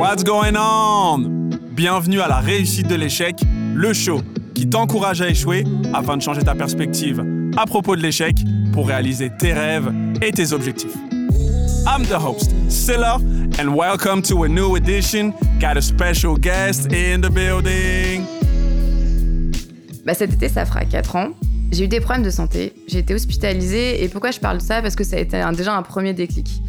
What's going on? Bienvenue à la réussite de l'échec, le show qui t'encourage à échouer afin de changer ta perspective à propos de l'échec pour réaliser tes rêves et tes objectifs. I'm the host, Silla, and welcome to a new edition. Got a special guest in the building. Bah cet été, ça fera 4 ans. J'ai eu des problèmes de santé, j'ai été hospitalisée, et pourquoi je parle de ça? Parce que ça a été déjà un premier déclic.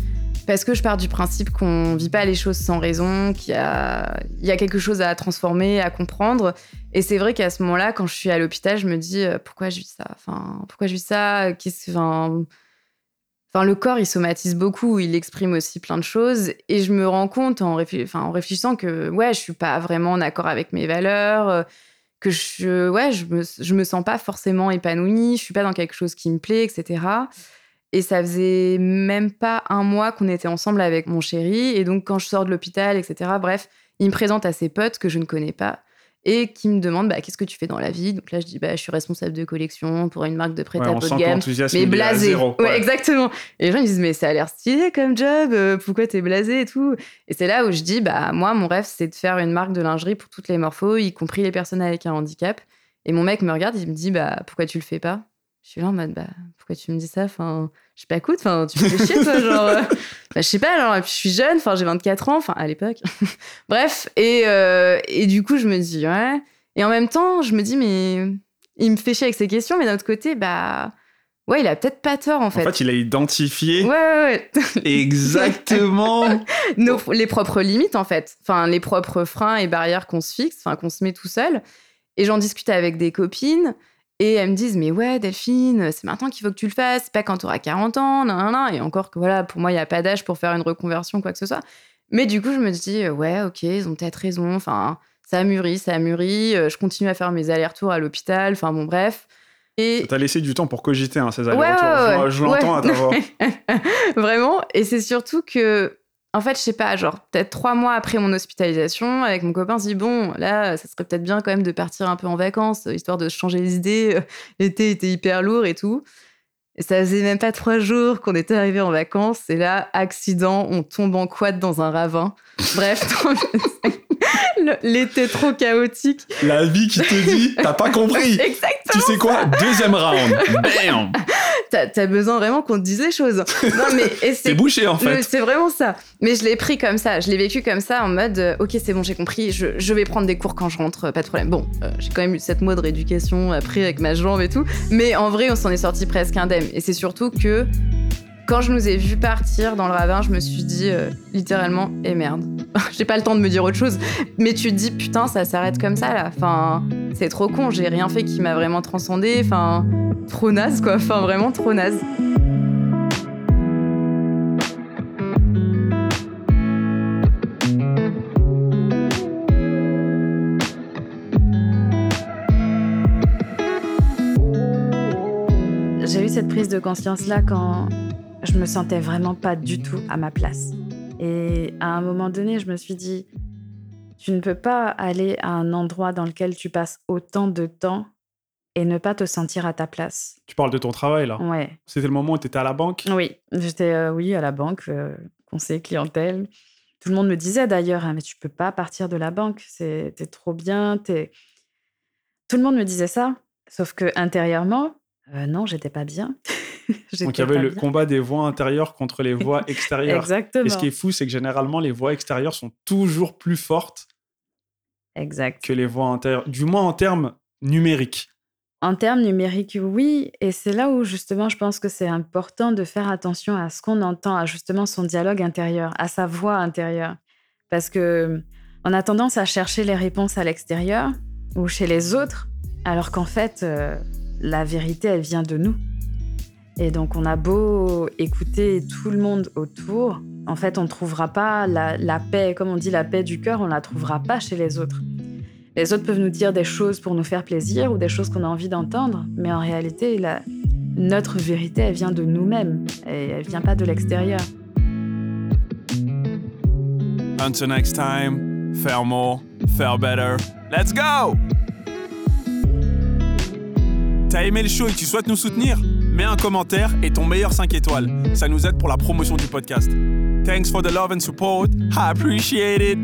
Parce que je pars du principe qu'on vit pas les choses sans raison, qu'il y a, quelque chose à transformer, à comprendre. Et c'est vrai qu'à ce moment-là, quand je suis à l'hôpital, je me dis euh, pourquoi je vis ça? Enfin, pourquoi je vis ça? Enfin, le corps, il somatise beaucoup, il exprime aussi plein de choses. Et je me rends compte en, réfléchissant que ouais, je suis pas vraiment en accord avec mes valeurs, euh, que je, ouais, je me, je me sens pas forcément épanouie, je suis pas dans quelque chose qui me plaît, etc. Et ça faisait même pas un mois qu'on était ensemble avec mon chéri. Et donc, quand je sors de l'hôpital, etc., bref, il me présente à ses potes que je ne connais pas et qui me demandent bah, qu'est-ce que tu fais dans la vie? Donc là, je dis bah, je suis responsable de collection pour une marque de prêt à pot de gamme. Mais blasé. ouais. exactement. Et les gens ils disent mais ça a l'air stylé comme job, euh, pourquoi t'es blasé et tout? Et c'est là où je dis bah moi, mon rêve, c'est de faire une marque de lingerie pour toutes les morphos, y compris les personnes avec un handicap. Et mon mec me regarde, il me dit bah pourquoi tu le fais pas? Je suis là en mode, bah, pourquoi tu me dis ça? Enfin, je sais pas, écoute, enfin, tu me fais chier, toi, genre. Euh, bah, je sais pas, alors, et puis je suis jeune, enfin, j'ai 24 ans, enfin, à l'époque. Bref, et, euh, et du coup, je me dis, ouais. Et en même temps, je me dis, mais il me fait chier avec ses questions, mais d'un autre côté, bah. Ouais, il a peut-être pas tort, en fait. En fait, il a identifié. Ouais, ouais, ouais. Exactement. Nos, les propres limites, en fait. Enfin, les propres freins et barrières qu'on se fixe, enfin, qu'on se met tout seul. Et j'en discutais avec des copines. Et elles me disent, mais ouais, Delphine, c'est maintenant qu'il faut que tu le fasses, pas quand tu auras 40 ans, nan, nan, Et encore que voilà, pour moi, il n'y a pas d'âge pour faire une reconversion, quoi que ce soit. Mais du coup, je me dis, ouais, ok, ils ont peut-être raison. Enfin, ça a mûri, ça a mûri. Euh, je continue à faire mes allers-retours à l'hôpital. Enfin, bon, bref. Et... T'as laissé du temps pour cogiter hein, ces allers-retours. je, l'entends à ta voix. Vraiment. Et c'est surtout que en fait, je sais pas, genre peut-être trois mois après mon hospitalisation, avec mon copain, on se dit bon, là, ça serait peut-être bien quand même de partir un peu en vacances, histoire de changer les idées. L'été était hyper lourd et tout. Et ça faisait même pas trois jours qu'on était arrivé en vacances. Et là, accident, on tombe en quad dans un ravin. Bref, l'été trop chaotique. La vie qui te dit, t'as pas compris. Exactement. Tu sais quoi? Deuxième round. Bam t'as as besoin vraiment qu'on te dise les choses. Non, mais c'est bouché en fait. C'est vraiment ça. Mais je l'ai pris comme ça. Je l'ai vécu comme ça en mode euh, ok, c'est bon, j'ai compris. Je, je, vais prendre des cours quand je rentre, pas de problème. Bon, euh, j'ai quand même eu cette mois de rééducation après avec ma jambe et tout. Mais en vrai, on s'en est sorti presque indemne. Et c'est surtout que quand je nous ai vus partir dans le ravin, je me suis dit euh, littéralement, eh merde, j'ai pas le temps de me dire autre chose. Mais tu te dis, putain, ça s'arrête comme ça là. Enfin, c'est trop con, j'ai rien fait qui m'a vraiment transcendé. Enfin, trop naze quoi. Enfin, vraiment trop naze. J'ai eu cette prise de conscience là quand je me sentais vraiment pas du tout à ma place. Et à un moment donné, je me suis dit, tu ne peux pas aller à un endroit dans lequel tu passes autant de temps et ne pas te sentir à ta place. Tu parles de ton travail là Ouais. C'était le moment où tu étais à la banque? Oui, j'étais euh, oui, à la banque, euh, conseiller clientèle. Tout le monde me disait d'ailleurs, hein, mais tu peux pas partir de la banque, c'est trop bien. Es... Tout le monde me disait ça, sauf que intérieurement, euh, non, j'étais pas bien. Donc il y avait le combat des voix intérieures contre les voix extérieures. Exactement. Et ce qui est fou, c'est que généralement, les voix extérieures sont toujours plus fortes exact. que les voix intérieures, du moins en termes numériques. En termes numériques, oui. Et c'est là où justement, je pense que c'est important de faire attention à ce qu'on entend, à justement son dialogue intérieur, à sa voix intérieure. Parce que on a tendance à chercher les réponses à l'extérieur ou chez les autres, alors qu'en fait, euh, la vérité, elle vient de nous. Et donc, on a beau écouter tout le monde autour, en fait, on ne trouvera pas la, paix, comme on dit, la paix du cœur, on ne la trouvera pas chez les autres. Les autres peuvent nous dire des choses pour nous faire plaisir ou des choses qu'on a envie d'entendre, mais en réalité, notre vérité, elle vient de nous-mêmes et elle vient pas de l'extérieur. Until next time, faire more, faire better. Let's go! T'as aimé le show et tu souhaites nous soutenir? Mets un commentaire et ton meilleur 5 étoiles. Ça nous aide pour la promotion du podcast. Thanks for the love and support. I appreciate it.